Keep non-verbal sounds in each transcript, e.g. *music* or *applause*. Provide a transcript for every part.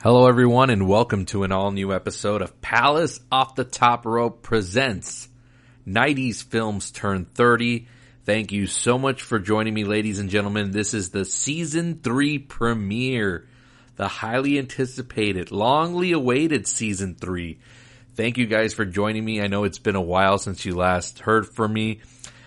Hello, everyone, and welcome to an all new episode of Palace Off the Top Rope presents 90s Films Turn 30. Thank you so much for joining me, ladies and gentlemen. This is the season three premiere, the highly anticipated, longly awaited season three. Thank you guys for joining me. I know it's been a while since you last heard from me.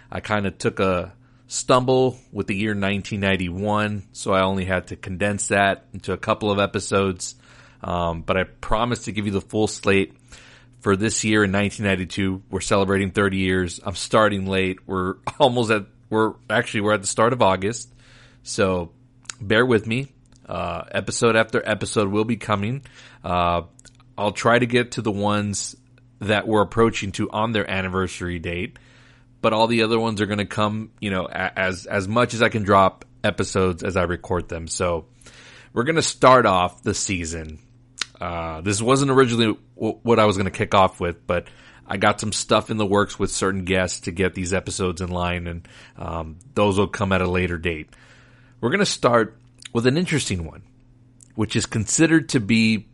I kind of took a stumble with the year 1991, so I only had to condense that into a couple of episodes. Um, but I promise to give you the full slate for this year in 1992. We're celebrating 30 years. I'm starting late. We're *laughs* almost at, we're actually, we're at the start of August. So bear with me. Uh, episode after episode will be coming. Uh, I'll try to get to the ones that we're approaching to on their anniversary date, but all the other ones are going to come, you know, as, as much as I can drop episodes as I record them. So we're going to start off the season uh, this wasn't originally w- what I was going to kick off with, but I got some stuff in the works with certain guests to get these episodes in line, and um, those will come at a later date. We're going to start with an interesting one, which is considered to be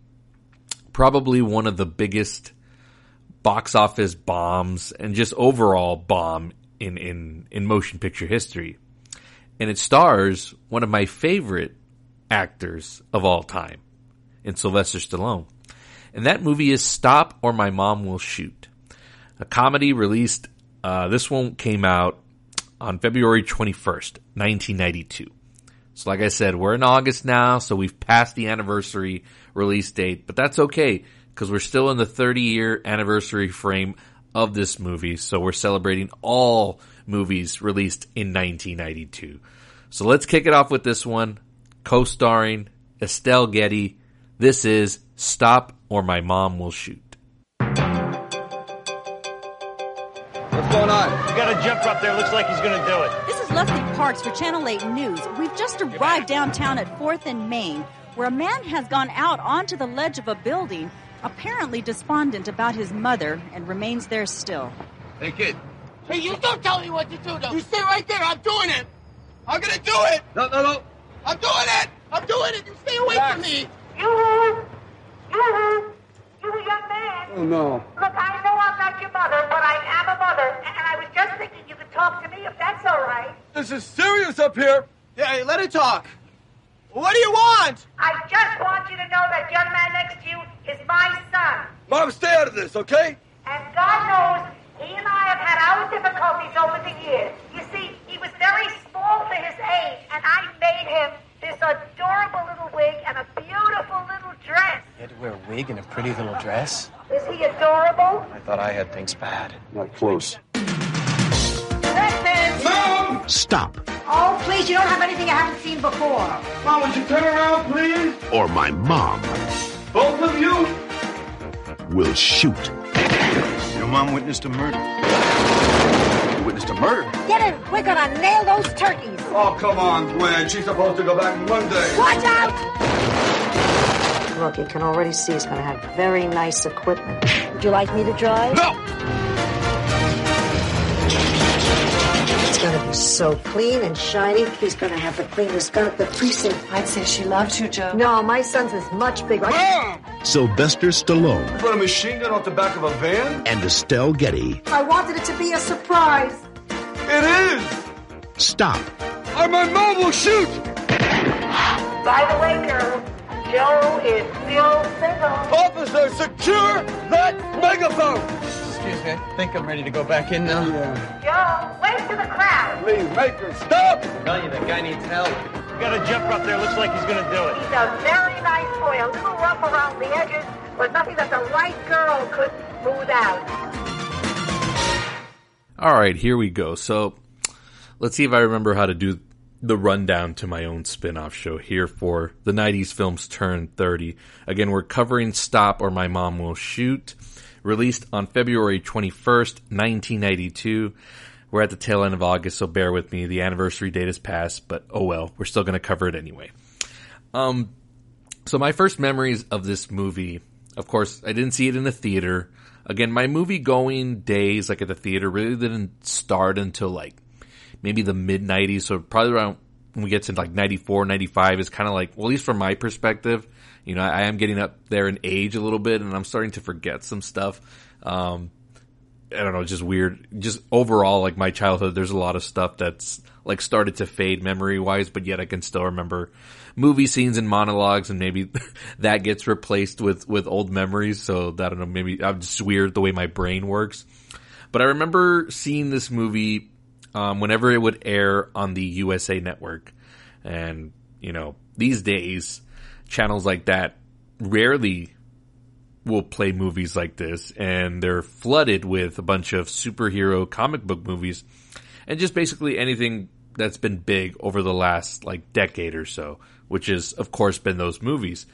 probably one of the biggest box office bombs and just overall bomb in, in, in motion picture history. And it stars one of my favorite actors of all time and Sylvester Stallone. And that movie is Stop or My Mom Will Shoot. A comedy released, uh, this one came out on February 21st, 1992. So like I said, we're in August now, so we've passed the anniversary release date, but that's okay because we're still in the 30 year anniversary frame of this movie. So we're celebrating all movies released in 1992. So let's kick it off with this one, co-starring Estelle Getty this is Stop or My Mom Will Shoot. What's going on? You got a jumper up there. Looks like he's going to do it. This is Leslie Parks for Channel 8 News. We've just arrived downtown at 4th and Main, where a man has gone out onto the ledge of a building, apparently despondent about his mother, and remains there still. Hey, kid. Hey, you don't tell me what to do, though. You stay right there. I'm doing it. I'm gonna do it. No, no, no. I'm doing it. I'm doing it. You stay away Relax. from me. You, you, you young man. Oh, no. Look, I know I'm not your mother, but I am a mother, and I was just thinking you could talk to me if that's all right. This is serious up here. Hey, let her talk. What do you want? I just want you to know that young man next to you is my son, Mom, stay out of this, okay? and God knows he and I have had our difficulties over the years. You see, he was very small for his age, and I made him this adorable little wig and a beautiful little dress. You had to a wig and a pretty little dress? Is he adorable? I thought I had things bad. Not close. Listen! Mom! Stop Oh, please, you don't have anything I haven't seen before. Mom, would you turn around, please? or my mom Both of you? will shoot. Your mom witnessed a murder. You witnessed a murder? Get it! We're gonna nail those turkeys. Oh, come on, Gwen. She's supposed to go back Monday. Watch out! Look, you can already see he's going to have very nice equipment. Would you like me to drive? No! It's going to be so clean and shiny. He's going to have the cleanest gun at the precinct. I'd say she loves you, Joe. No, my son's is much bigger. Mom! Sylvester Stallone Put a machine gun off the back of a van? and Estelle Getty. I wanted it to be a surprise. It is! Stop Or my mom will shoot! By the way, girl, Joe is still single. Officer, secure that megaphone! Excuse me. I think I'm ready to go back in now. Yeah. Joe, wave to the crowd. Please, make her stop! Tell you, that guy needs help. You got a jumper up there. Looks like he's going to do it. He's a very nice boy, a little rough around the edges, but nothing that the right girl could smooth out. All right, here we go. So let's see if I remember how to do the rundown to my own spin-off show here for the 90s films turn 30. Again, we're covering Stop or My Mom Will Shoot, released on February 21st, 1992. We're at the tail end of August, so bear with me. The anniversary date has passed, but oh well, we're still going to cover it anyway. Um, so my first memories of this movie, of course, I didn't see it in the theater. Again, my movie going days like at the theater really didn't start until like maybe the mid 90s. So probably around when we get to like 94, 95 is kind of like, well, at least from my perspective, You know, I, am getting up there in age a little bit and I'm starting to forget some stuff. Um, I don't know, just weird. Just overall, like my childhood, there's a lot of stuff that's like started to fade memory wise, but yet I can still remember movie scenes and monologues and maybe *laughs* that gets replaced with, with old memories. So that I don't know, maybe I'm just weird the way my brain works. But I remember seeing this movie, um, whenever it would air on the USA network. And, you know, these days, channels like that rarely will play movies like this and they're flooded with a bunch of superhero comic book movies and just basically anything that's been big over the last like decade or so, which has of course been those movies.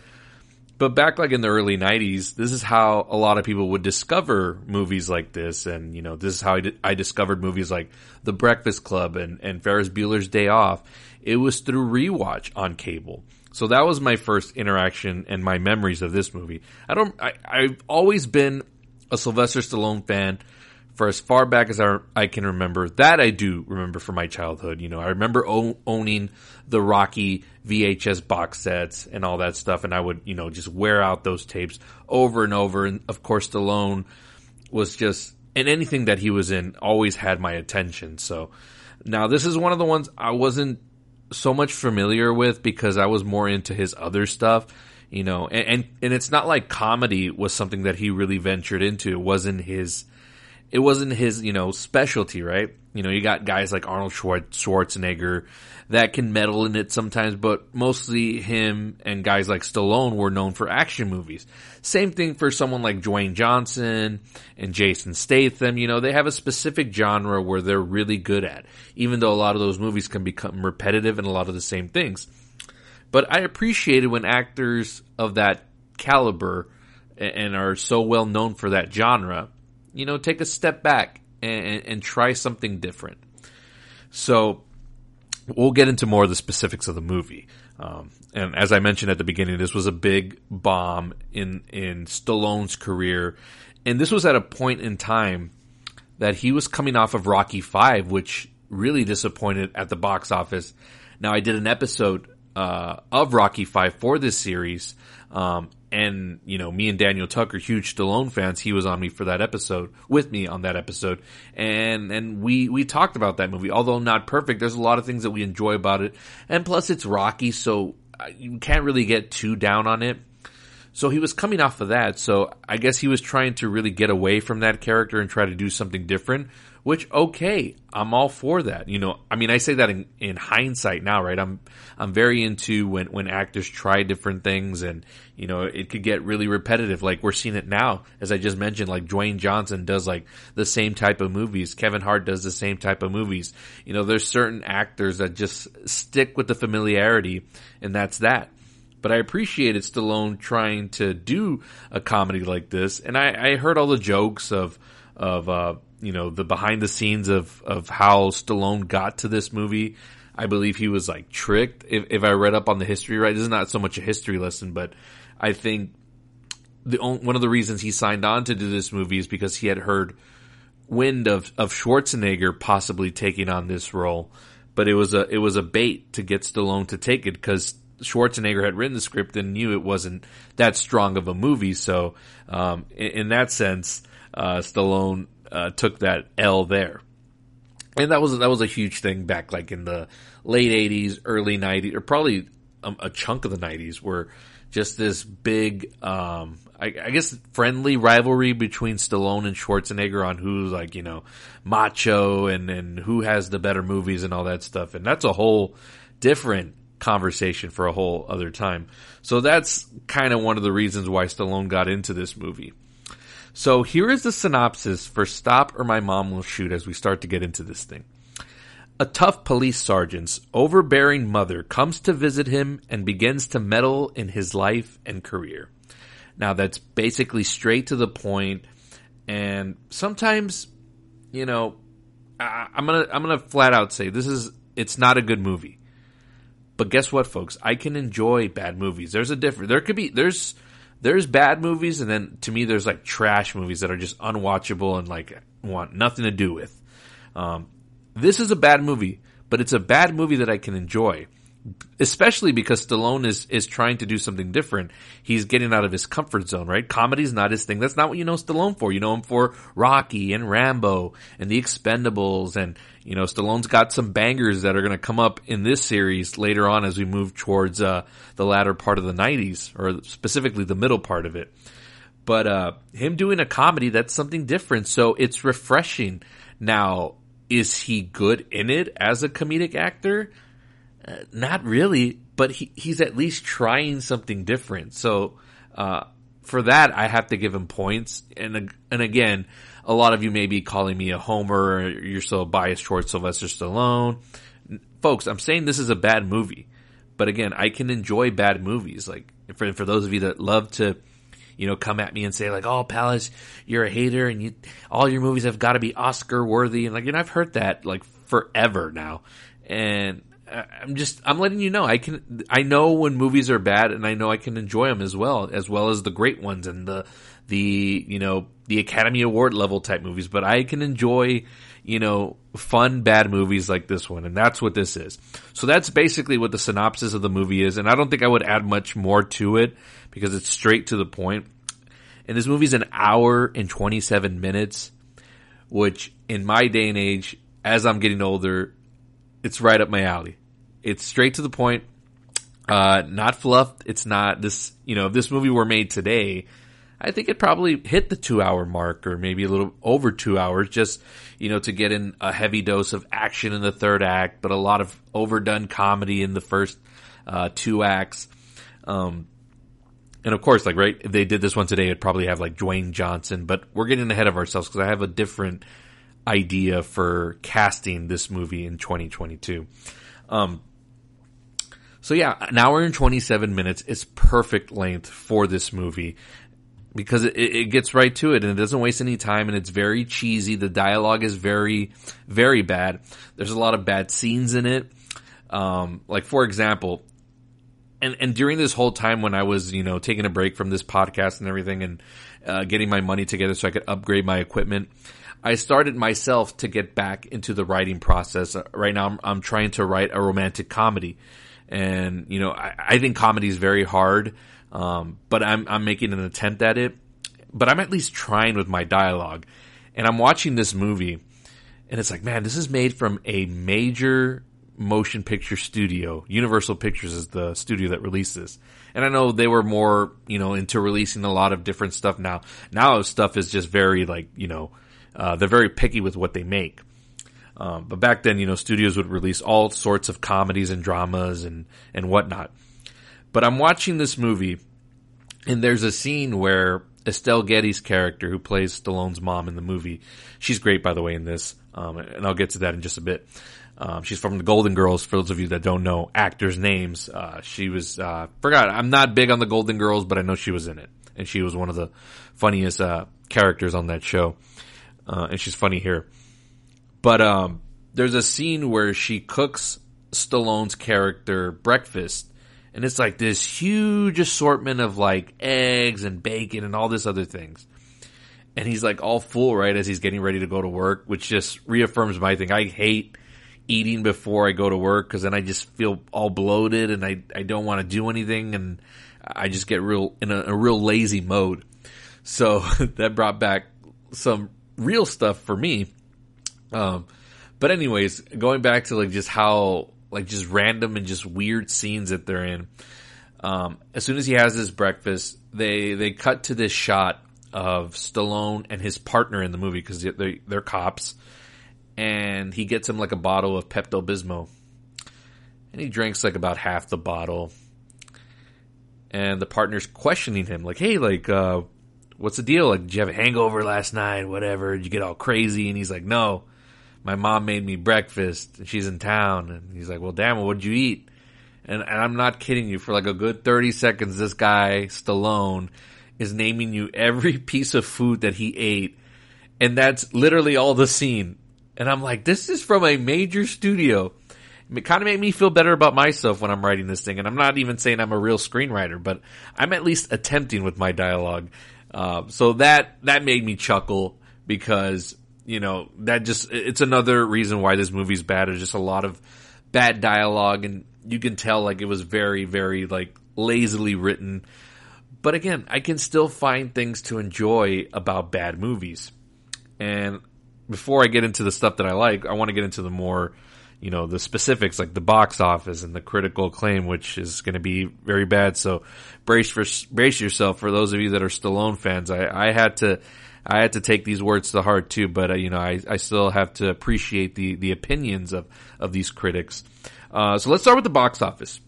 But back like in the early 90s, this is how a lot of people would discover movies like this. And, you know, this is how I, di- I discovered movies like The Breakfast Club and, and Ferris Bueller's Day Off. It was through rewatch on cable. So that was my first interaction and my memories of this movie. I don't, I, I've always been a Sylvester Stallone fan for as far back as I, I can remember. That I do remember from my childhood. You know, I remember o- owning the Rocky VHS box sets and all that stuff, and I would, you know, just wear out those tapes over and over. And of course, Stallone was just, and anything that he was in always had my attention. So now this is one of the ones I wasn't so much familiar with because I was more into his other stuff. You know, and, and, and it's not like comedy was something that he really ventured into. It wasn't his, it wasn't his, you know, specialty, right? You know, you got guys like Arnold Schwarzenegger that can meddle in it sometimes, but mostly him and guys like Stallone were known for action movies. Same thing for someone like Dwayne Johnson and Jason Statham. You know, they have a specific genre where they're really good at, even though a lot of those movies can become repetitive and a lot of the same things. But I appreciated when actors of that caliber and are so well known for that genre you know, take a step back and, and try something different. So we'll get into more of the specifics of the movie. Um, and as I mentioned at the beginning, this was a big bomb in in Stallone's career, and this was at a point in time that he was coming off of Rocky Five, which really disappointed at the box office. Now, I did an episode uh, of Rocky Five for this series, um, and you know, me and Daniel Tucker, huge Stallone fans, he was on me for that episode with me on that episode, and and we we talked about that movie. Although not perfect, there's a lot of things that we enjoy about it, and plus it's Rocky, so uh, you can't really get too down on it. So he was coming off of that, so I guess he was trying to really get away from that character and try to do something different, which okay, I'm all for that. You know, I mean, I say that in, in hindsight now, right? I'm, I'm very into when, when actors try different things and, you know, it could get really repetitive. Like we're seeing it now, as I just mentioned, like Dwayne Johnson does like the same type of movies. Kevin Hart does the same type of movies. You know, there's certain actors that just stick with the familiarity and that's that but I appreciated Stallone trying to do a comedy like this, and I, I heard all the jokes of of uh, you know, the behind the scenes of, of how Stallone got to this movie. I believe he was like tricked. If, if I read up on the history right, this is not so much a history lesson, but I think the one of the reasons he signed on to do this movie is because he had heard wind of, of Schwarzenegger possibly taking on this role, but it was a it was a bait to get Stallone to take it because Schwarzenegger had written the script and knew it wasn't that strong of a movie. So um, in, in, that sense, uh, Stallone uh, took that L there. And that was that was a huge thing back like in the late '80s, early '90s, or probably a, a chunk of the '90s, where just this big, um, I, I, guess, friendly rivalry between Stallone and Schwarzenegger on who's like you know macho and and who has the better movies and all that stuff. And that's a whole different conversation for a whole other time. So that's kind of one of the reasons why Stallone got into this movie. So here is the synopsis for Stop or My Mom Will Shoot as we start to get into this thing. A tough police sergeant's overbearing mother comes to visit him and begins to meddle in his life and career. Now that's basically straight to the point and sometimes, you know, I, I'm gonna, I'm gonna flat out say this is, it's not a good movie. But guess what, folks? I can enjoy bad movies. There's a different, there could be, there's, there's bad movies, and then to me, there's like trash movies that are just unwatchable and like want nothing to do with. Um, this is a bad movie, but it's a bad movie that I can enjoy especially because Stallone is is trying to do something different. He's getting out of his comfort zone, right? Comedy's not his thing. That's not what you know Stallone for. You know him for Rocky and Rambo and The Expendables, and you know Stallone's got some bangers that are going to come up in this series later on as we move towards uh, the latter part of the '90s, or specifically the middle part of it. But uh, him doing a comedy, that's something different. So it's refreshing. Now, is he good in it as a comedic actor? Not really, but he, he's at least trying something different. So, uh, for that, I have to give him points. And, and again, a lot of you may be calling me a homer, or you're so biased towards Sylvester Stallone. Folks, I'm saying this is a bad movie. But again, I can enjoy bad movies. Like, for, for those of you that love to, you know, come at me and say like, "Oh, Palace, you're a hater, and you all your movies have got to be Oscar worthy." And like, and I've heard that like forever now, and I'm just I'm letting you know I can I know when movies are bad, and I know I can enjoy them as well, as well as the great ones and the the you know the Academy Award level type movies. But I can enjoy you know fun bad movies like this one, and that's what this is. So that's basically what the synopsis of the movie is, and I don't think I would add much more to it because it's straight to the point. And this movie's an hour and 27 minutes, which in my day and age, as I'm getting older, it's right up my alley. It's straight to the point, uh, not fluffed. It's not this, you know, if this movie were made today, I think it probably hit the two hour mark or maybe a little over two hours just, you know, to get in a heavy dose of action in the third act, but a lot of overdone comedy in the first, uh, two acts. Um, and of course, like, right, if they did this one today, it'd probably have like Dwayne Johnson, but we're getting ahead of ourselves because I have a different idea for casting this movie in 2022. Um, so yeah, an hour and 27 minutes is perfect length for this movie because it, it gets right to it and it doesn't waste any time and it's very cheesy. The dialogue is very, very bad. There's a lot of bad scenes in it. Um, like for example, and and during this whole time when I was you know taking a break from this podcast and everything and uh, getting my money together so I could upgrade my equipment, I started myself to get back into the writing process. Uh, right now, I'm, I'm, trying to write a romantic comedy, and you know I, I think comedy is very hard, um, but I'm I'm making an attempt at it. But I'm at least trying with my dialogue, and I'm watching this movie, and it's like, man, this is made from a major motion picture studio. Universal Pictures is the studio that released this. And I know they were more, you know, into releasing a lot of different stuff now. Now stuff is just very like, you know, uh, they're very picky with what they make. Um, but back then, you know, studios would release all sorts of comedies and dramas and, and whatnot. But I'm watching this movie and there's a scene where Estelle Getty's character, who plays Stallone's mom in the movie, she's great, by the way, in this. Um, and I'll get to that in just a bit. Um, she's from the Golden Girls. For those of you that don't know actors' names, uh, she was uh, forgot. I'm not big on the Golden Girls, but I know she was in it, and she was one of the funniest uh, characters on that show. Uh, and she's funny here. But um, there's a scene where she cooks Stallone's character breakfast, and it's like this huge assortment of like eggs and bacon and all this other things. And he's like all full right as he's getting ready to go to work, which just reaffirms my thing. I hate eating before I go to work because then I just feel all bloated and I, I don't want to do anything and I just get real in a, a real lazy mode. So *laughs* that brought back some real stuff for me. Um, but anyways, going back to like just how like just random and just weird scenes that they're in. Um, as soon as he has his breakfast, they they cut to this shot of Stallone and his partner in the movie because they, they're cops and he gets him like a bottle of Pepto Bismol. And he drinks like about half the bottle. And the partner's questioning him, like, hey, like, uh, what's the deal? Like, did you have a hangover last night? Whatever. Did you get all crazy? And he's like, no, my mom made me breakfast and she's in town. And he's like, well, damn, what did you eat? And, and I'm not kidding you. For like a good 30 seconds, this guy, Stallone, is naming you every *laughs* piece of food that he ate. And that's literally all the scene. And I'm like, this is from a major studio. It kind of made me feel better about myself when I'm writing this thing. And I'm not even saying I'm a real screenwriter, but I'm at least attempting with my dialogue. Uh, so that, that made me chuckle because, you know, that just, it's another reason why this movie's bad. There's just a lot of bad dialogue and, you can tell like it was very, very like lazily written. But again, I can still find things to enjoy about bad movies. And before I get into the stuff that I like, I want to get into the more, you know, the specifics like the box office and the critical acclaim, which is going to be very bad. So brace for, brace yourself for those of you that are Stallone fans. I, I had to, I had to take these words to heart too, but uh, you know, I, I still have to appreciate the, the opinions of, of these critics. Uh, so let's start with the box office.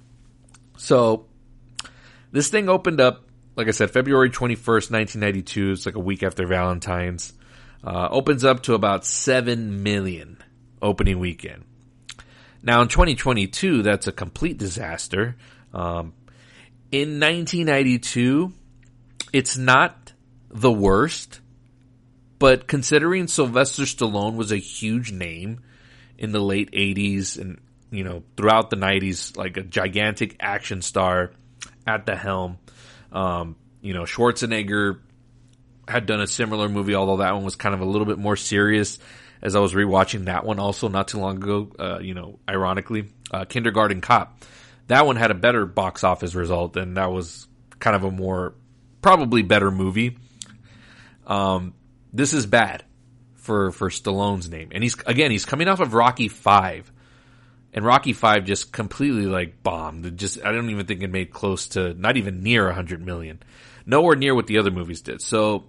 So this thing opened up, like I said, February 21st, 1992. It's like a week after Valentine's. Uh, opens up to about 7 million opening weekend. Now in 2022, that's a complete disaster. Um, in 1992, it's not the worst, but considering Sylvester Stallone was a huge name in the late 80s and, you know, throughout the 90s, like a gigantic action star at the helm, um, you know, Schwarzenegger had done a similar movie, although that one was kind of a little bit more serious. As I was rewatching that one also not too long ago, uh, you know, ironically, uh, Kindergarten Cop. That one had a better box office result, and that was kind of a more probably better movie. Um, this is bad for for Stallone's name, and he's again he's coming off of Rocky Five, and Rocky Five just completely like bombed. It just I don't even think it made close to not even near a hundred million, nowhere near what the other movies did. So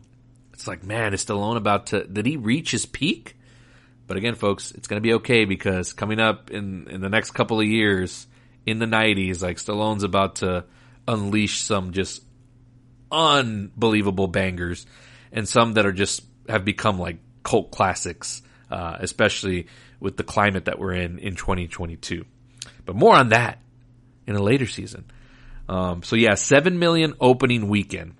it's like, man, is Stallone about to? Did he reach his peak? But again, folks, it's going to be okay because coming up in in the next couple of years in the '90s, like Stallone's about to unleash some just unbelievable bangers, and some that are just have become like cult classics, uh, especially with the climate that we're in in 2022. But more on that in a later season. Um, so yeah, seven million opening weekend.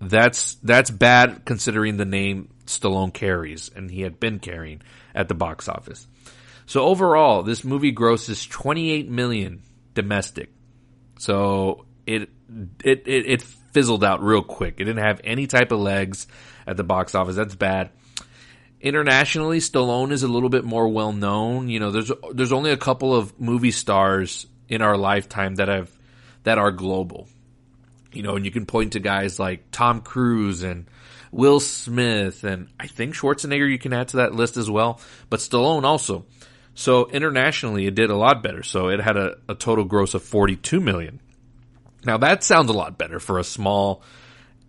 That's that's bad considering the name Stallone carries, and he had been carrying at the box office. So overall, this movie grosses 28 million domestic. So it it it, it fizzled out real quick. It didn't have any type of legs at the box office. That's bad. Internationally, Stallone is a little bit more well known. You know, there's there's only a couple of movie stars in our lifetime that have that are global. You know, and you can point to guys like Tom Cruise and Will Smith and I think Schwarzenegger you can add to that list as well, but Stallone also. So internationally it did a lot better. So it had a, a total gross of 42 million. Now that sounds a lot better for a small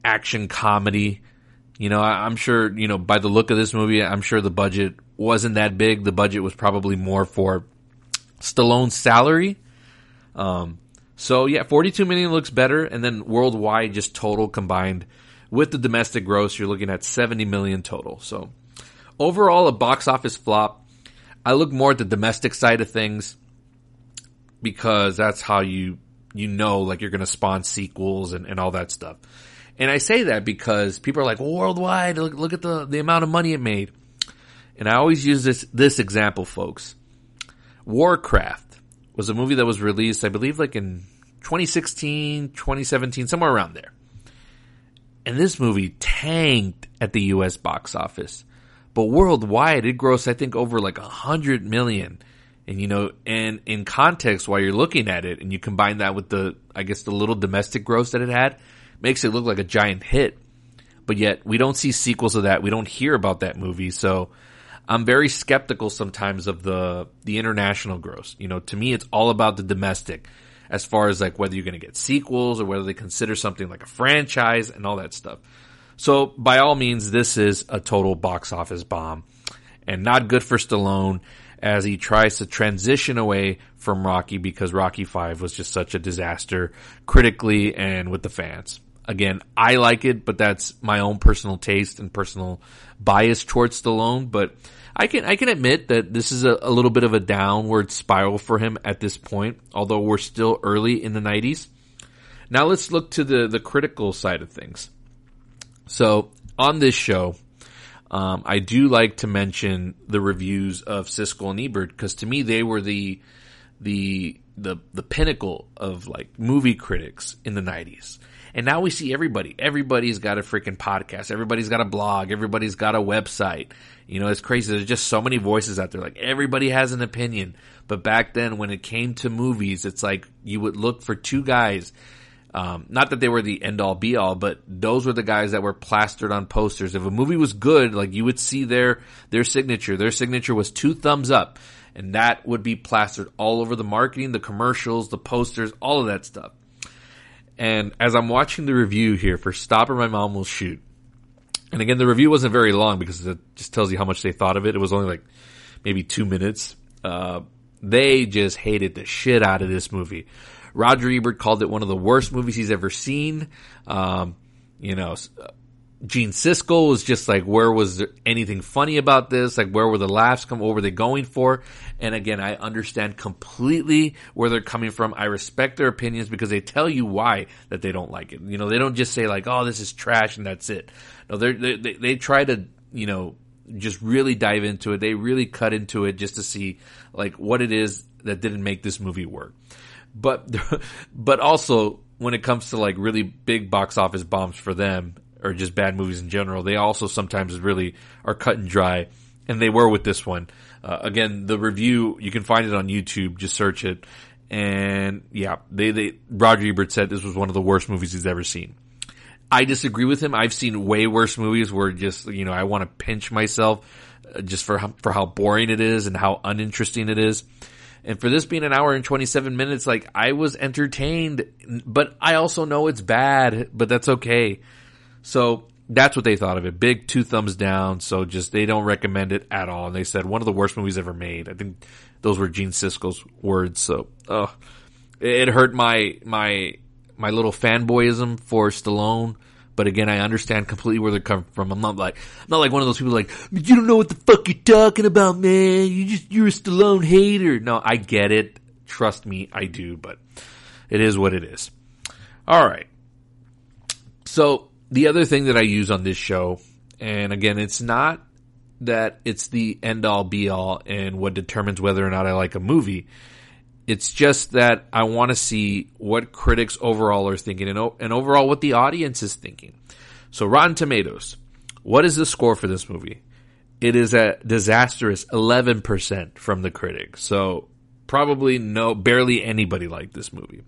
action comedy. You know, I, I'm sure, you know, by the look of this movie, I'm sure the budget wasn't that big. The budget was probably more for Stallone's salary. Um, so yeah, 42 million looks better. And then worldwide, just total combined with the domestic gross, you're looking at 70 million total. So overall, a box office flop. I look more at the domestic side of things because that's how you, you know, like you're going to spawn sequels and, and all that stuff. And I say that because people are like, worldwide, look, look at the, the amount of money it made. And I always use this, this example, folks. Warcraft was a movie that was released, I believe, like in 2016, 2017, somewhere around there. And this movie tanked at the US box office. But worldwide, it grossed, I think, over like a hundred million. And you know, and in context, while you're looking at it and you combine that with the, I guess the little domestic gross that it had, makes it look like a giant hit. But yet, we don't see sequels of that. We don't hear about that movie. So, I'm very skeptical sometimes of the, the international gross. You know, to me, it's all about the domestic as far as like whether you're going to get sequels or whether they consider something like a franchise and all that stuff. So by all means, this is a total box office bomb and not good for Stallone as he tries to transition away from Rocky because Rocky 5 was just such a disaster critically and with the fans. Again, I like it, but that's my own personal taste and personal bias towards Stallone, but I can I can admit that this is a, a, little bit of a downward spiral for him at this point, although we're still early in the 90s. Now let's look to the the critical side of things. So on this show, um, I do like to mention the reviews of Siskel and Ebert because to me they were the the the the pinnacle of like movie critics in the 90s. And now we see everybody. Everybody's got a freaking podcast. Everybody's got a blog. Everybody's got a website. You know, it's crazy. There's just so many voices out there. Like everybody has an opinion. But back then, when it came to movies, it's like you would look for two guys. Um, not that they were the end all be all, but those were the guys that were plastered on posters. If a movie was good, like you would see their, their signature. Their signature was two thumbs up. And that would be plastered all over the marketing, the commercials, the posters, all of that stuff. And as I'm watching the review here for Stop or My Mom Will Shoot, and again, the review wasn't very long because it just tells you how much they thought of it. It was only like maybe two minutes. Uh, they just hated the shit out of this movie. Roger Ebert called it one of the worst movies he's ever seen. Um, you know, Gene Siskel was just like, where was anything funny about this? Like, where were the laughs come? What were they going for? And again, I understand completely where they're coming from. I respect their opinions because they tell you why that they don't like it. You know, they don't just say like, oh, this is trash and that's it. No, they they they try to, you know, just really dive into it. They really cut into it just to see like what it is that didn't make this movie work. But, *laughs* but also when it comes to like really big box office bombs for them, or just bad movies in general. They also sometimes really are cut and dry, and they were with this one. Uh, again, the review you can find it on YouTube. Just search it, and yeah, they they Roger Ebert said this was one of the worst movies he's ever seen. I disagree with him. I've seen way worse movies where just you know I want to pinch myself uh, just for for how boring it is and how uninteresting it is. And for this being an hour and 27 minutes, like I was entertained, but I also know it's bad, but that's okay. So that's what they thought of it. Big two thumbs down. So just they don't recommend it at all. And they said one of the worst movies ever made. I think those were Gene Siskel's words. So, it hurt my my my little fanboyism for Stallone. But again, I understand completely where they're coming from. I'm not like I'm not like one of those people like you don't know what the fuck you're talking about, man. You just you're a Stallone hater. No, I get it. Trust me, I do. But it is what it is. All right. So the other thing that I use on this show, and again, it's not that it's the end all be all and what determines whether or not I like a movie. It's just that I want to see what critics overall are thinking and, and overall what the audience is thinking. So Rotten Tomatoes, what is the score for this movie? It is a disastrous 11% from the critics. So probably no, barely anybody liked this movie.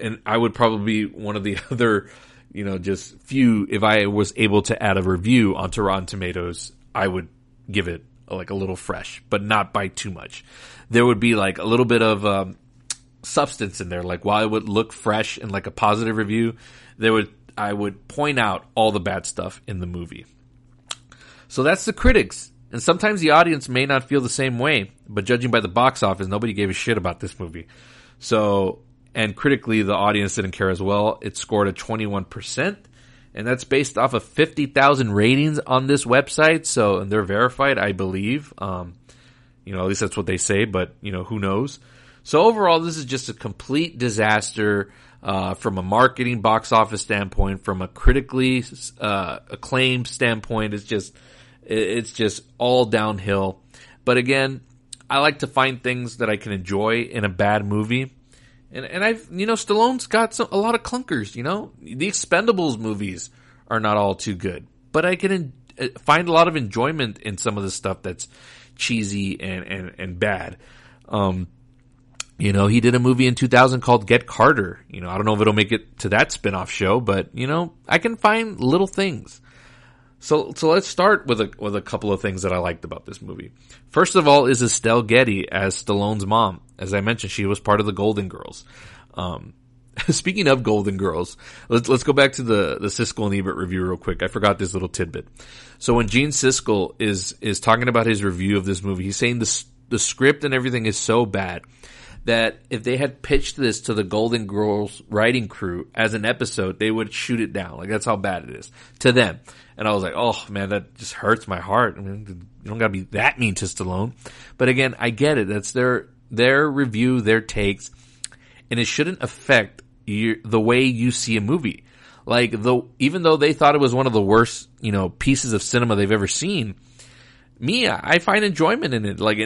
And I would probably be one of the *laughs* other you know, just few, if I was able to add a review onto Rotten Tomatoes, I would give it like a little fresh, but not by too much. There would be like a little bit of, um, substance in there. Like while it would look fresh and like a positive review, there would, I would point out all the bad stuff in the movie. So that's the critics. And sometimes the audience may not feel the same way, but judging by the box office, nobody gave a shit about this movie. So and critically the audience didn't care as well. It scored a 21%, and that's based off of 50,000 ratings on this website, so and they're verified, I believe. Um, you know, at least that's what they say, but you know, who knows? So overall, this is just a complete disaster uh, from a marketing box office standpoint, from a critically uh, acclaimed standpoint. It's just it's just all downhill. But again, I like to find things that I can enjoy in a bad movie. And and I've you know Stallone's got some, a lot of clunkers. You know the Expendables movies are not all too good, but I can in, uh, find a lot of enjoyment in some of the stuff that's cheesy and and and bad. Um, you know, he did a movie in 2000 called Get Carter. You know, I don't know if it'll make it to that spin-off show, but you know, I can find little things. So, so let's start with a with a couple of things that I liked about this movie. First of all, is Estelle Getty as Stallone's mom. As I mentioned, she was part of the Golden Girls. Um, *laughs* speaking of Golden Girls, let's let's go back to the the Siskel and Ebert review real quick. I forgot this little tidbit. So when Gene Siskel is is talking about his review of this movie, he's saying the the script and everything is so bad that if they had pitched this to the Golden Girls writing crew as an episode, they would shoot it down. Like that's how bad it is to them. And I was like, oh man, that just hurts my heart. I mean, you don't gotta be that mean to Stallone. But again, I get it. That's their, their review, their takes, and it shouldn't affect your, the way you see a movie. Like though, even though they thought it was one of the worst, you know, pieces of cinema they've ever seen, me, I find enjoyment in it. Like,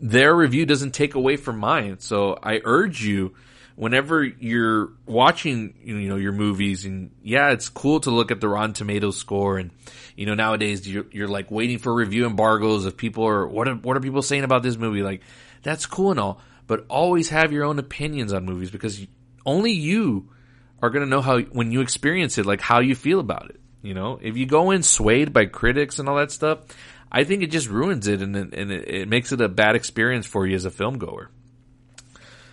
their review doesn't take away from mine. So I urge you, whenever you're watching, you know, your movies and yeah, it's cool to look at the Rotten Tomatoes score and, you know, nowadays you're, you're like waiting for review embargoes of people or what are, what are people saying about this movie? Like, that's cool and all, but always have your own opinions on movies because only you are going to know how, when you experience it, like how you feel about it. You know, if you go in swayed by critics and all that stuff, I think it just ruins it and, and it, it makes it a bad experience for you as a film goer.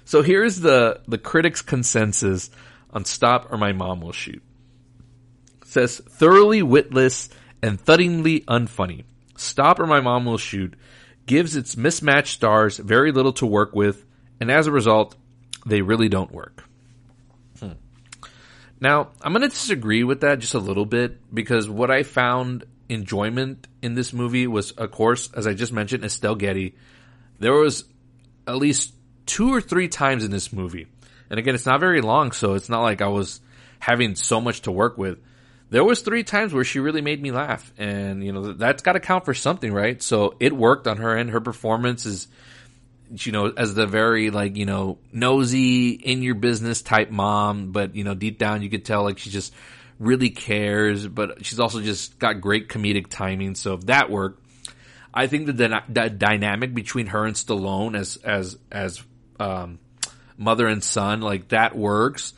So here's the, the critics consensus on Stop or My Mom Will Shoot. It says thoroughly witless and thuddingly unfunny. Stop or My Mom Will Shoot gives its mismatched stars very little to work with, and as a result, they really don't work. Hmm. Now, I'm going to disagree with that just a little bit because what I found enjoyment in this movie was, of course, as I just mentioned, Estelle Getty. There was at least two or three times in this movie. And again, it's not very long, so it's not like I was having so much to work with. There was three times where she really made me laugh, and you know that's got to count for something, right? So it worked on her end. Her performance is, you know, as the very like you know nosy, in your business type mom, but you know deep down you could tell like she just really cares, but she's also just got great comedic timing. So if that worked. I think the, the dynamic between her and Stallone as as as um, mother and son, like that works.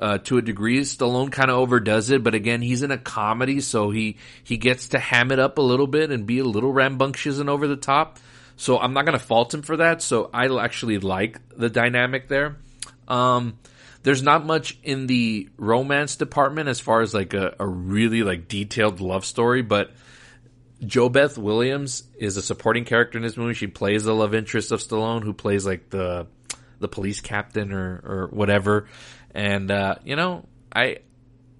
Uh, to a degree, Stallone kind of overdoes it, but again, he's in a comedy, so he, he gets to ham it up a little bit and be a little rambunctious and over the top. So I'm not going to fault him for that. So I actually like the dynamic there. Um, there's not much in the romance department as far as like a, a really like detailed love story, but JoBeth Williams is a supporting character in this movie. She plays the love interest of Stallone, who plays like the the police captain or or whatever. And uh, you know, I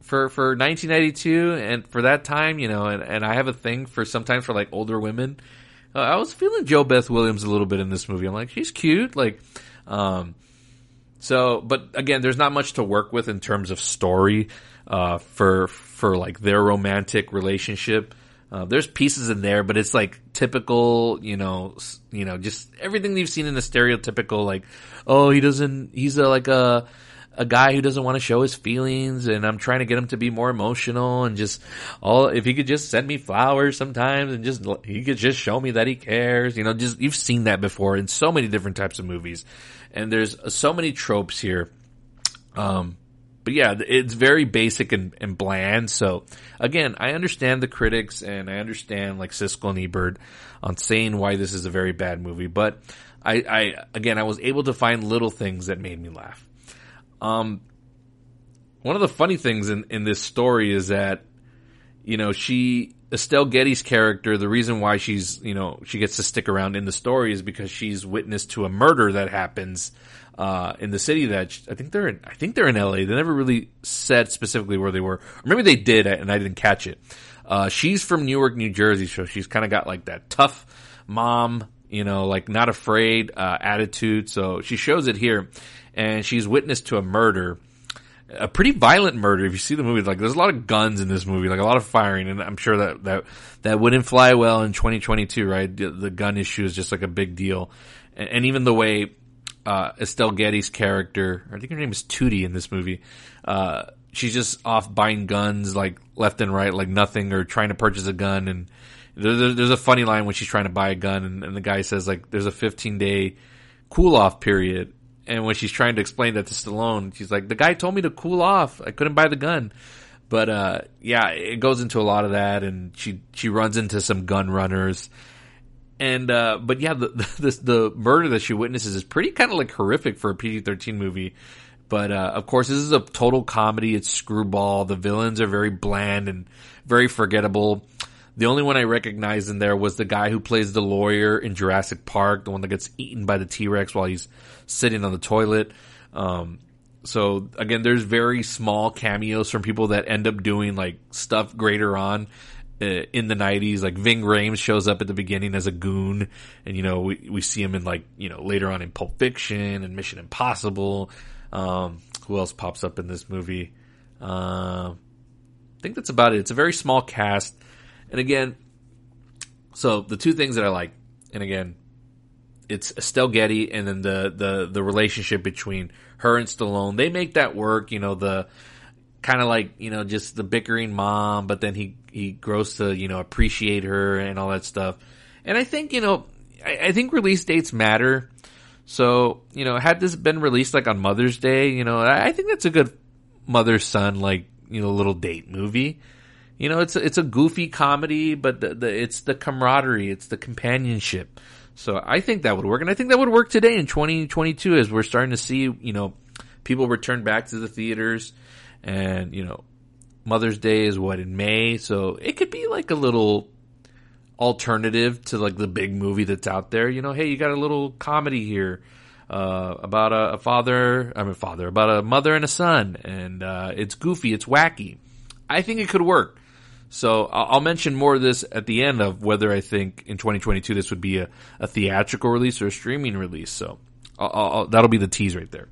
for for 1992 and for that time, you know, and, and I have a thing for sometimes for like older women. Uh, I was feeling JoBeth Williams a little bit in this movie. I'm like, she's cute, like, um, so, but again, there's not much to work with in terms of story, uh, for, for like their romantic relationship. Uh, there's pieces in there, but it's like typical, you know, you know, just everything you've seen in the stereotypical, like, oh, he doesn't, he's a, like a, a guy who doesn't want to show his feelings and I'm trying to get him to be more emotional and just all, if he could just send me flowers sometimes and just, he could just show me that he cares, you know, just, you've seen that before in so many different types of movies. And there's so many tropes here. Um, but yeah, it's very basic and, and, bland. So again, I understand the critics and I understand like Siskel and Ebert on saying why this is a very bad movie. But I, I again, I was able to find little things that made me laugh. Um, one of the funny things in, in this story is that, you know, she, Estelle Getty's character, the reason why she's, you know, she gets to stick around in the story is because she's witness to a murder that happens uh, in the city that I think they're in, I think they're in LA. They never really said specifically where they were, or maybe they did and I didn't catch it. Uh, she's from Newark, New Jersey, so she's kind of got like that tough mom, you know, like not afraid, uh, attitude. So she shows it here and she's witness to a murder, a pretty violent murder. If you see the movie, like there's a lot of guns in this movie, like a lot of firing, and I'm sure that that that wouldn't fly well in 2022, right? The, the gun issue is just like a big deal, and, and even the way uh, Estelle Getty's character, I think her name is Tootie in this movie. Uh, she's just off buying guns like left and right, like nothing, or trying to purchase a gun. And there, there's a funny line when she's trying to buy a gun, and the guy says like, "There's a 15 day cool off period." And when she's trying to explain that to Stallone, she's like, "The guy told me to cool off. I couldn't buy the gun." But uh, yeah, it goes into a lot of that, and she she runs into some gun runners and uh, but yeah, the, *laughs* the the murder that she witnesses is pretty kind of like horrific for a PG thirteen movie. But uh, of course, this is a total comedy. It's screwball. The villains are very bland and very forgettable. The only one I recognized in there was the guy who plays the lawyer in Jurassic Park, the one that gets eaten by the T Rex while he's sitting on the toilet. Um, so again, there's very small cameos from people that end up doing like stuff greater on. Uh, in the 90s like Ving Rhames shows up at the beginning as a goon and you know we we see him in like you know later on in Pulp Fiction and Mission Impossible um, who else pops up in this movie uh, I think that's about it it's a very small cast and again so the two things that I like and again it's Estelle Getty and then the, the, the relationship between her and Stallone. They make that work, you know, the kind of like, you know, just the bickering mom, but then he, he grows to, you know, appreciate her and all that stuff. And I think, you know, I, I think release dates matter. So, you know, had this been released like on Mother's Day, you know, I, I think that's a good mother son, like, you know, little date movie. You know, it's a, it's a goofy comedy, but the, the, it's the camaraderie, it's the companionship. So I think that would work, and I think that would work today in 2022 as we're starting to see, you know, people return back to the theaters, and you know, Mother's Day is what in May, so it could be like a little alternative to like the big movie that's out there. You know, hey, you got a little comedy here uh, about a, a, father, I mean, father, about a mother and a son, and uh, it's goofy, it's wacky. I think it could work. So I'll, mention more of this at the end of whether I think in 2022 this would be a, a theatrical release or a streaming release. So I'll, I'll, that'll be the tease right there.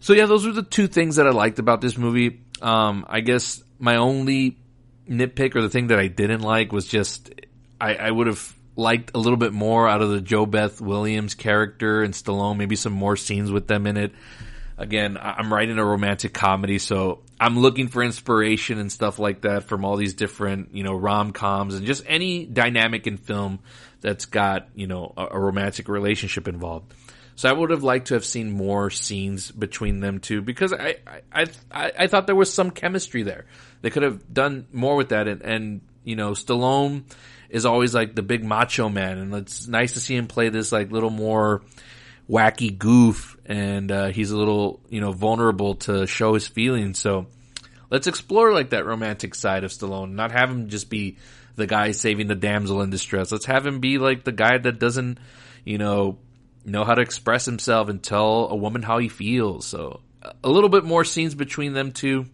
So yeah, those are the two things that I liked about this movie. Um, I guess my only nitpick or the thing that I didn't like was just I, I would have liked a little bit more out of the JoBeth Williams character and Stallone, maybe some more scenes with them in it. Again, I'm writing a romantic comedy, so I'm looking for inspiration and stuff like that from all these different, you know, rom-coms and just any dynamic in film that's got, you know, a, a romantic relationship involved. So I would have liked to have seen more scenes between them two because I, I, I, I thought there was some chemistry there. They could have done more with that and, and, you know, Stallone is always like the big macho man and it's nice to see him play this like little more, wacky goof and uh, he's a little you know vulnerable to show his feelings. So let's explore like that romantic side of Stallone. Not have him just be the guy saving the damsel in distress. Let's have him be like the guy that doesn't you know know how to express himself and tell a woman how he feels. So a little bit more scenes between them two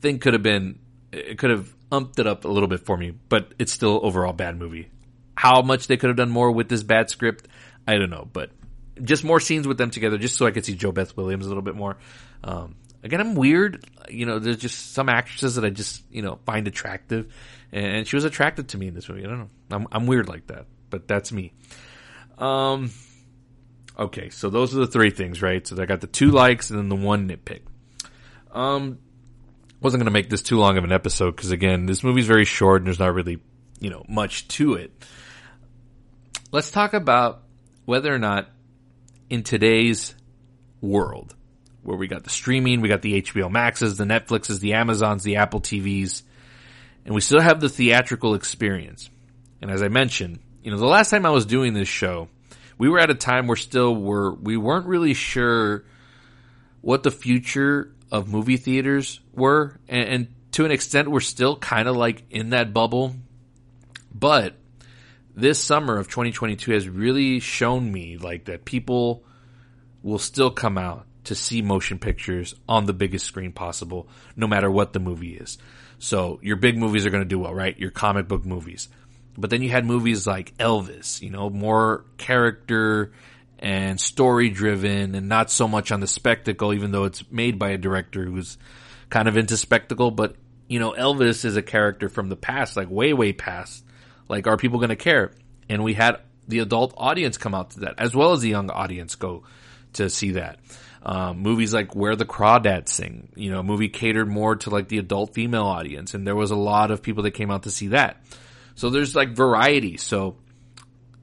thing could have been it could have umped it up a little bit for me but it's still overall bad movie. How much they could have done more with this bad script I don't know, but just more scenes with them together, just so I could see JoBeth Williams a little bit more. Um, again, I'm weird. You know, there's just some actresses that I just you know find attractive, and she was attracted to me in this movie. I don't know. I'm I'm weird like that, but that's me. Um. Okay, so those are the three things, right? So I got the two likes and then the one nitpick. Um, wasn't going to make this too long of an episode because again, this movie's very short and there's not really, you know, much to it. Let's talk about whether or not in today's world, where we got the streaming, we got the HBO Maxes, the Netflixes, the Amazons, the Apple TVs, and we still have the theatrical experience. And as I mentioned, you know, the last time I was doing this show, we were at a time where still were we weren't really sure what the future of movie theaters were, and, and to an extent, we're still kind of like in that bubble. But this summer of 2022 has really shown me like that people will still come out to see motion pictures on the biggest screen possible, no matter what the movie is. So your big movies are going to do well, right? Your comic book movies. But then you had movies like Elvis, you know, more character and story driven and not so much on the spectacle, even though it's made by a director who's kind of into spectacle. But, you know, Elvis is a character from the past, like way, way past like, are people going to care? And we had the adult audience come out to that, as well as the young audience go to see that. Um, movies like Where the Crawdads Sing, you know, a movie catered more to like the adult female audience, and there was a lot of people that came out to see that. So there's like variety. So,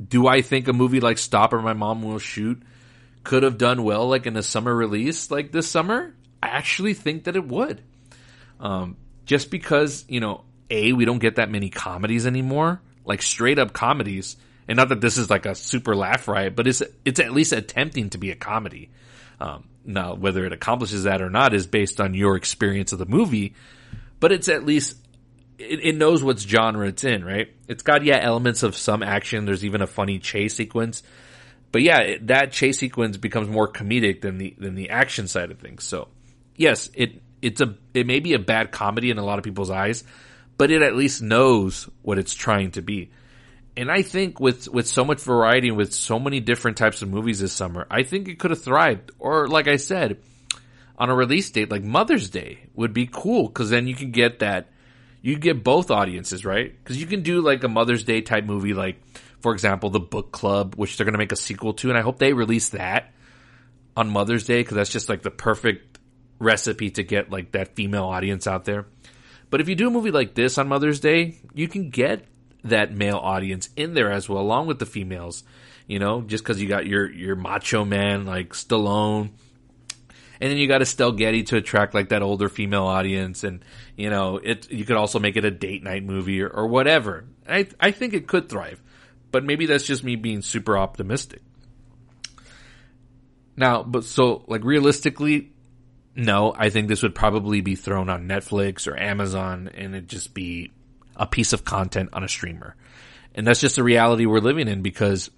do I think a movie like Stop or My Mom Will Shoot could have done well like in a summer release like this summer? I actually think that it would. Um, just because, you know, A, we don't get that many comedies anymore like straight up comedies. And not that this is like a super laugh riot, but it's it's at least attempting to be a comedy. Um, now, whether it accomplishes that or not is based on your experience of the movie, but it's at least it, it, knows what genre it's in, right? It's got yeah elements of some action. There's even a funny chase sequence, but yeah, it, that chase sequence becomes more comedic than the than the action side of things. So yes, it it's a it may be a bad comedy in a lot of people's eyes, but it at least knows what it's trying to be. And I think with, with so much variety and with so many different types of movies this summer, I think it could have thrived. Or like I said, on a release date like Mother's Day would be cool because then you can get that, you get both audiences, right? Because you can do like a Mother's Day type movie like for example, the book club, which they're going to make a sequel to, and I hope they release that on Mother's Day because that's just like the perfect recipe to get like that female audience out there. But if you do a movie like this on Mother's Day, you can get that male audience in there as well, along with the females. You know, just because you got your your macho man like Stallone, and then you got Estelle Getty to attract like that older female audience, and you know, it you could also make it a date night movie or, or whatever. I I think it could thrive, but maybe that's just me being super optimistic. Now, but so like realistically, no, I think this would probably be thrown on Netflix or Amazon and it'd just be a piece of content on a streamer. And that's just the reality we're living in because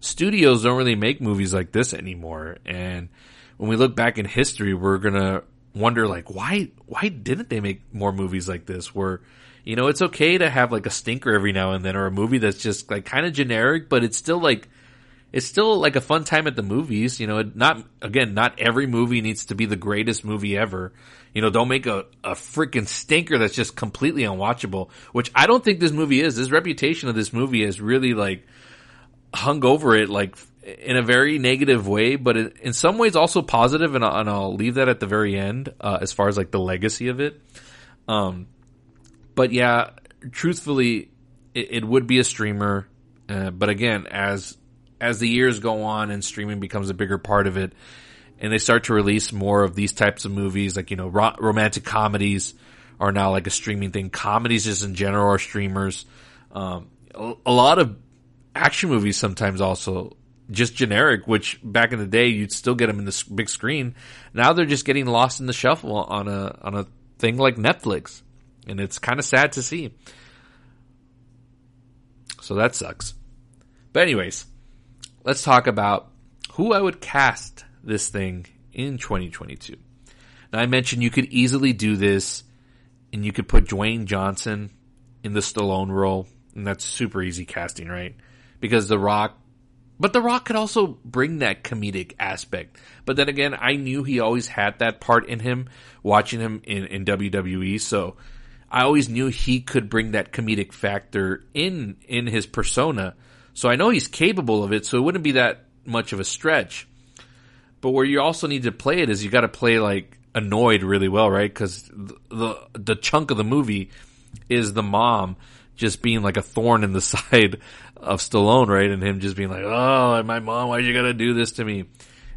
studios don't really make movies like this anymore. And when we look back in history, we're gonna wonder like, why, why didn't they make more movies like this where, you know, it's okay to have like a stinker every now and then or a movie that's just like kind of generic, but it's still like, it's still like a fun time at the movies. You know, not, again, not every movie needs to be the greatest movie ever. You know, don't make a, a freaking stinker that's just completely unwatchable, which I don't think this movie is. This reputation of this movie is really like hung over it like in a very negative way, but in some ways also positive, and I'll, and I'll leave that at the very end uh, as far as like the legacy of it. Um, but yeah, truthfully, it, it would be a streamer. Uh, but again, as as the years go on and streaming becomes a bigger part of it, and they start to release more of these types of movies, like you know, ro- romantic comedies are now like a streaming thing. Comedies, just in general, are streamers. Um, a, a lot of action movies sometimes also just generic, which back in the day you'd still get them in the big screen. Now they're just getting lost in the shuffle on a on a thing like Netflix, and it's kind of sad to see. So that sucks. But anyways, let's talk about who I would cast this thing in 2022. Now I mentioned you could easily do this and you could put Dwayne Johnson in the Stallone role and that's super easy casting, right? Because The Rock but The Rock could also bring that comedic aspect. But then again, I knew he always had that part in him watching him in, in WWE. So I always knew he could bring that comedic factor in, in his persona. So I know he's capable of it. So it wouldn't be that much of a stretch. But where you also need to play it is you got to play like annoyed really well, right? Cause the, the, the chunk of the movie is the mom just being like a thorn in the *laughs* side of Stallone, right? And him just being like, "Oh, my mom, why'd you gotta do this to me?"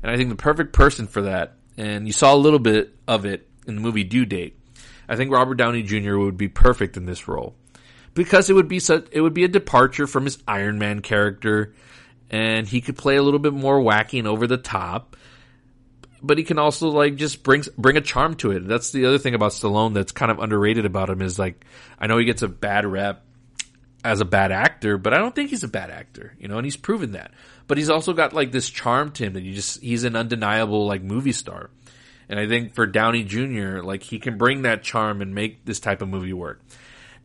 And I think the perfect person for that, and you saw a little bit of it in the movie Due Date. I think Robert Downey Jr. would be perfect in this role because it would be such, it would be a departure from his Iron Man character, and he could play a little bit more wacky and over the top. But he can also like just bring bring a charm to it. That's the other thing about Stallone that's kind of underrated about him is like I know he gets a bad rep as a bad actor, but I don't think he's a bad actor, you know, and he's proven that. But he's also got like this charm to him that you just, he's an undeniable like movie star. And I think for Downey Jr., like he can bring that charm and make this type of movie work.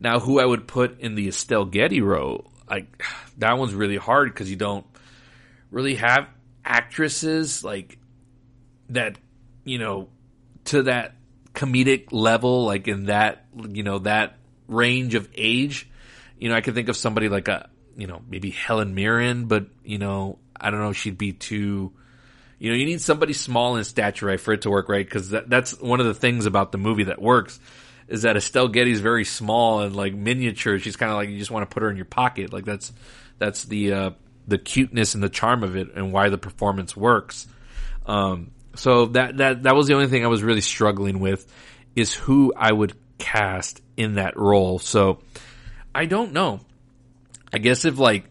Now, who I would put in the Estelle Getty role, like that one's really hard because you don't really have actresses like that, you know, to that comedic level, like in that, you know, that range of age you know, I could think of somebody like a, you know, maybe Helen Mirren, but you know, I don't know, she'd be too. You know, you need somebody small in stature, right, for it to work, right? Because that, that's one of the things about the movie that works is that Estelle Getty's very small and like miniature. She's kind of like you just want to put her in your pocket. Like that's that's the uh, the cuteness and the charm of it, and why the performance works. Um, so that that that was the only thing I was really struggling with is who I would cast in that role. So I don't know. I guess if like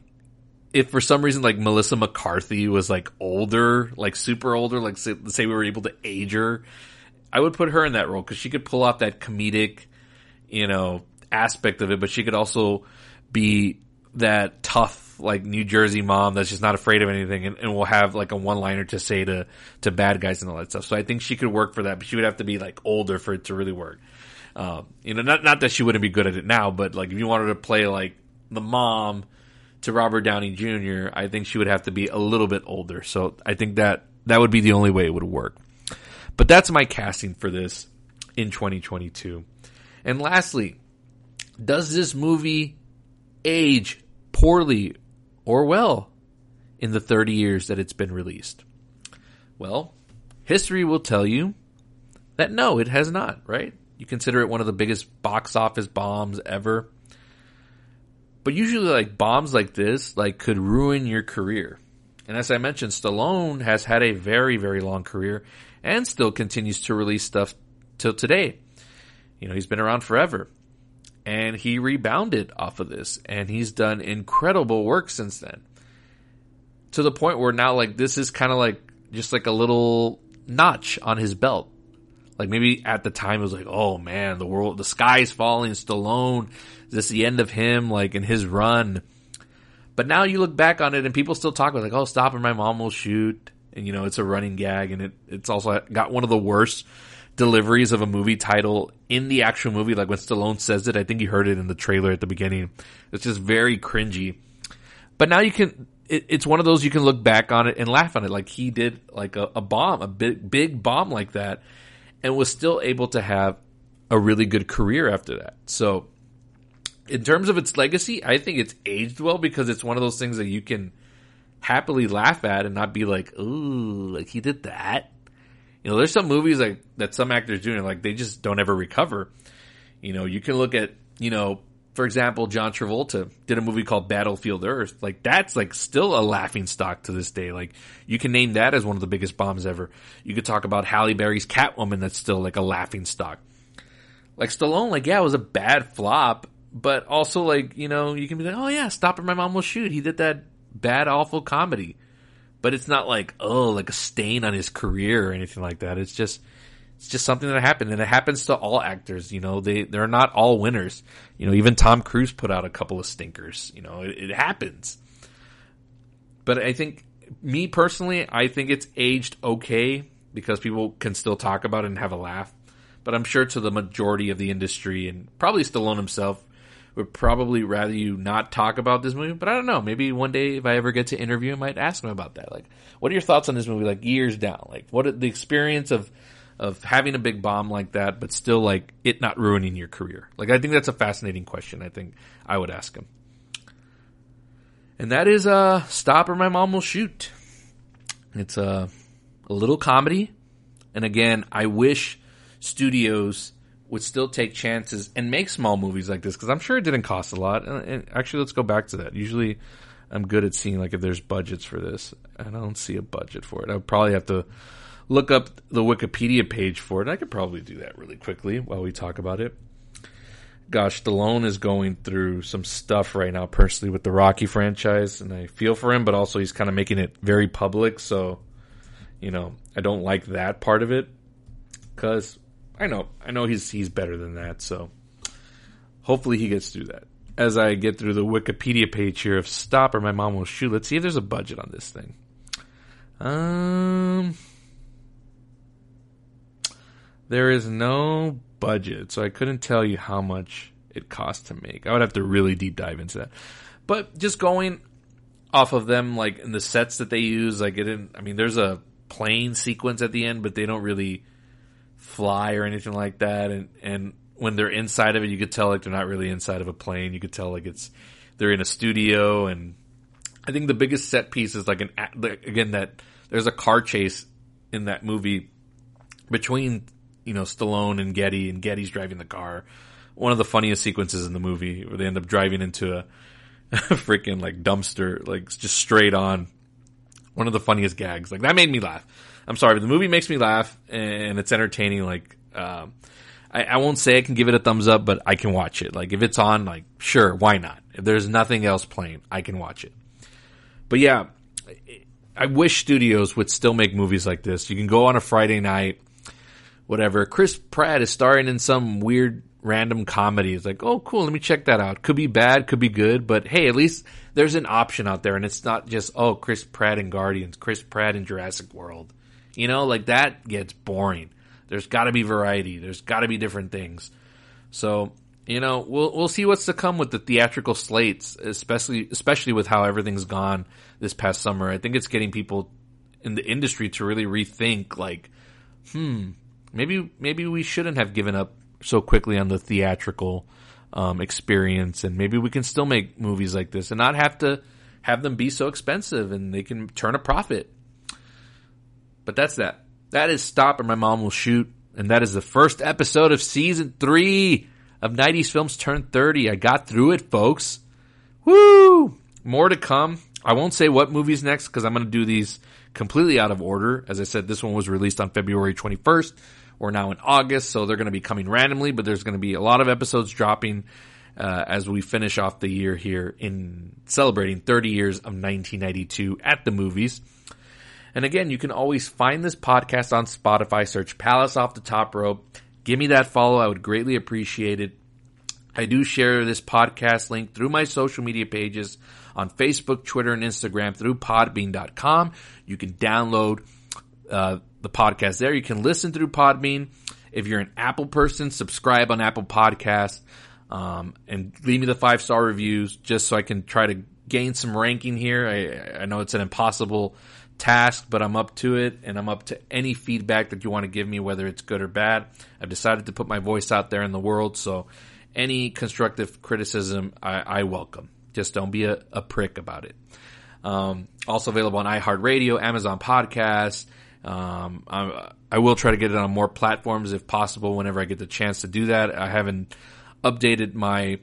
if for some reason like Melissa McCarthy was like older, like super older, like say, say we were able to age her, I would put her in that role because she could pull off that comedic, you know, aspect of it, but she could also be that tough like New Jersey mom that's just not afraid of anything and, and will have like a one liner to say to to bad guys and all that stuff. So I think she could work for that, but she would have to be like older for it to really work. Uh, you know, not not that she wouldn't be good at it now, but like if you wanted to play like the mom to Robert Downey Jr., I think she would have to be a little bit older. So I think that that would be the only way it would work. But that's my casting for this in 2022. And lastly, does this movie age poorly or well in the 30 years that it's been released? Well, history will tell you that no, it has not, right? You consider it one of the biggest box office bombs ever. But usually like bombs like this like could ruin your career. And as I mentioned, Stallone has had a very, very long career and still continues to release stuff till today. You know, he's been around forever. And he rebounded off of this and he's done incredible work since then. To the point where now like this is kind of like just like a little notch on his belt. Like maybe at the time it was like, oh man, the world, the sky's falling. Stallone, is this the end of him? Like in his run. But now you look back on it and people still talk about like, oh, stop or my mom will shoot. And you know, it's a running gag and it, it's also got one of the worst deliveries of a movie title in the actual movie. Like when Stallone says it, I think you heard it in the trailer at the beginning. It's just very cringy. But now you can, it, it's one of those you can look back on it and laugh on it. Like he did like a, a bomb, a big, big bomb like that and was still able to have a really good career after that. So, in terms of its legacy, I think it's aged well because it's one of those things that you can happily laugh at and not be like, "Ooh, like he did that." You know, there's some movies like that some actors do, and like they just don't ever recover. You know, you can look at you know, for example, John Travolta did a movie called Battlefield Earth. Like that's like still a laughing stock to this day. Like you can name that as one of the biggest bombs ever. You could talk about Halle Berry's Catwoman. That's still like a laughing stock. Like Stallone, like yeah, it was a bad flop, but also like you know you can be like, oh yeah, Stop My Mom Will Shoot. He did that bad, awful comedy, but it's not like oh like a stain on his career or anything like that. It's just it's just something that happened, and it happens to all actors. You know, they they're not all winners. You know, even Tom Cruise put out a couple of stinkers. You know, it, it happens. But I think me personally, I think it's aged okay because people can still talk about it and have a laugh. But I'm sure to the majority of the industry and probably Stallone himself would probably rather you not talk about this movie. But I don't know. Maybe one day if I ever get to interview him, I might ask him about that. Like, what are your thoughts on this movie? Like years down, like what the experience of of having a big bomb like that, but still like it not ruining your career? Like, I think that's a fascinating question. I think I would ask him. And that is uh, Stop or My Mom Will Shoot. It's a, a little comedy. And again, I wish studios would still take chances and make small movies like this because I'm sure it didn't cost a lot. And, and, actually, let's go back to that. Usually, I'm good at seeing like if there's budgets for this. and I don't see a budget for it. I would probably have to look up the Wikipedia page for it. I could probably do that really quickly while we talk about it. Gosh, Stallone is going through some stuff right now personally with the Rocky franchise, and I feel for him, but also he's kind of making it very public. So, you know, I don't like that part of it because I know I know he's he's better than that. So, hopefully he gets through that. As I get through the Wikipedia page here of Stop or My Mom Will Shoot, let's see if there's a budget on this thing. Um, there is no budget, so I couldn't tell you how much it cost to make. I would have to really deep dive into that. But just going off of them, like in the sets that they use, like it didn't. I mean, there's a plane sequence at the end, but they don't really fly or anything like that. And and when they're inside of it, you could tell like they're not really inside of a plane. You could tell like it's they're in a studio. And I think the biggest set piece is like an again that there's a car chase in that movie between you know Stallone and Getty, and Getty's driving the car. One of the funniest sequences in the movie where they end up driving into a, a *laughs* freaking like dumpster, like just straight on. One of the funniest gags. Like that made me laugh. I'm sorry, but the movie makes me laugh and it's entertaining. Like, um, I, I won't say I can give it a thumbs up, but I can watch it. Like if it's on, like sure, why not? If there's nothing else playing, I can watch it. But yeah, I wish studios would still make movies like this. You can go on a Friday night, whatever. Chris Pratt is starring in some weird random comedy. It's like, oh, cool. Let me check that out. Could be bad, could be good, but hey, at least there's an option out there, and it's not just oh, Chris Pratt in Guardians, Chris Pratt in Jurassic World. You know, like that gets boring. There's got to be variety. There's got to be different things. So you know, we'll we'll see what's to come with the theatrical slates, especially especially with how everything's gone this past summer. I think it's getting people in the industry to really rethink, like, hmm, maybe maybe we shouldn't have given up so quickly on the theatrical um, experience, and maybe we can still make movies like this and not have to have them be so expensive and they can turn a profit. But that's that. That is Stop or My Mom Will Shoot. And that is the first episode of season three of 90s Films Turn 30. I got through it, folks. Woo! More to come. I won't say what movie's next because I'm going to do these completely out of order. As I said, this one was released on February 21st. We're now in August, so they're going to be coming randomly, but there's going to be a lot of episodes dropping uh, as we finish off the year here in celebrating 30 years of 1992 at the movies. And again, you can always find this podcast on Spotify. Search Palace Off the Top Rope. Give me that follow. I would greatly appreciate it. I do share this podcast link through my social media pages on Facebook, Twitter, and Instagram through podbean.com. You can download uh, the podcast there. You can listen through Podbean. If you're an Apple person, subscribe on Apple Podcasts um, and leave me the five star reviews just so I can try to gain some ranking here. I, I know it's an impossible task, but I'm up to it and I'm up to any feedback that you want to give me, whether it's good or bad. I've decided to put my voice out there in the world, so any constructive criticism I, I welcome. Just don't be a, a prick about it. Um, also available on iHeartRadio, Amazon Podcasts. Um, I, I will try to get it on more platforms if possible whenever I get the chance to do that. I haven't updated my,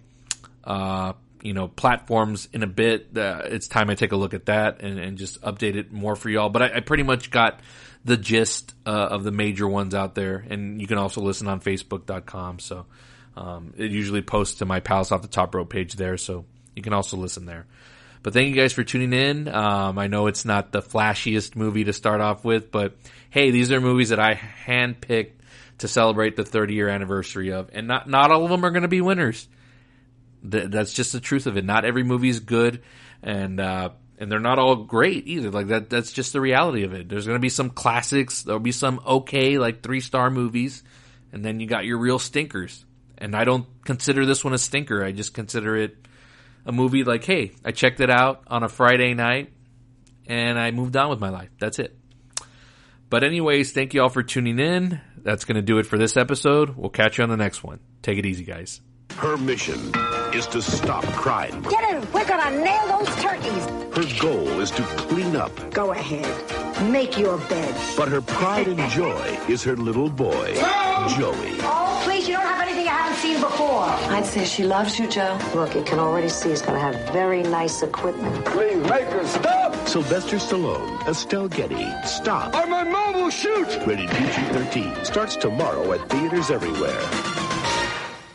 uh, you know, platforms in a bit. Uh, it's time I take a look at that and, and just update it more for y'all. But I, I pretty much got the gist uh, of the major ones out there, and you can also listen on Facebook.com. So um, it usually posts to my Palace Off the Top Rope page there, so you can also listen there. But thank you guys for tuning in. Um, I know it's not the flashiest movie to start off with, but hey, these are movies that I handpicked to celebrate the 30 year anniversary of, and not not all of them are going to be winners. Th- that's just the truth of it. Not every movie is good, and uh, and they're not all great either. Like that, that's just the reality of it. There's going to be some classics. There'll be some okay, like three star movies, and then you got your real stinkers. And I don't consider this one a stinker. I just consider it a movie like, hey, I checked it out on a Friday night and I moved on with my life. That's it. But anyways, thank you all for tuning in. That's going to do it for this episode. We'll catch you on the next one. Take it easy, guys. Her mission is to stop crime. Get in! We're gonna nail those turkeys! Her goal is to clean up. Go ahead. Make your bed. But her pride and joy is her little boy, Joey. Oh, please, you don't have anything I haven't seen before. I'd say she loves you, Joe. Look, you can already see he's gonna have very nice equipment. Please make her stop! Sylvester Stallone, Estelle Getty, Stop. Or my mom will shoot! Rated PG-13. Starts tomorrow at theaters everywhere.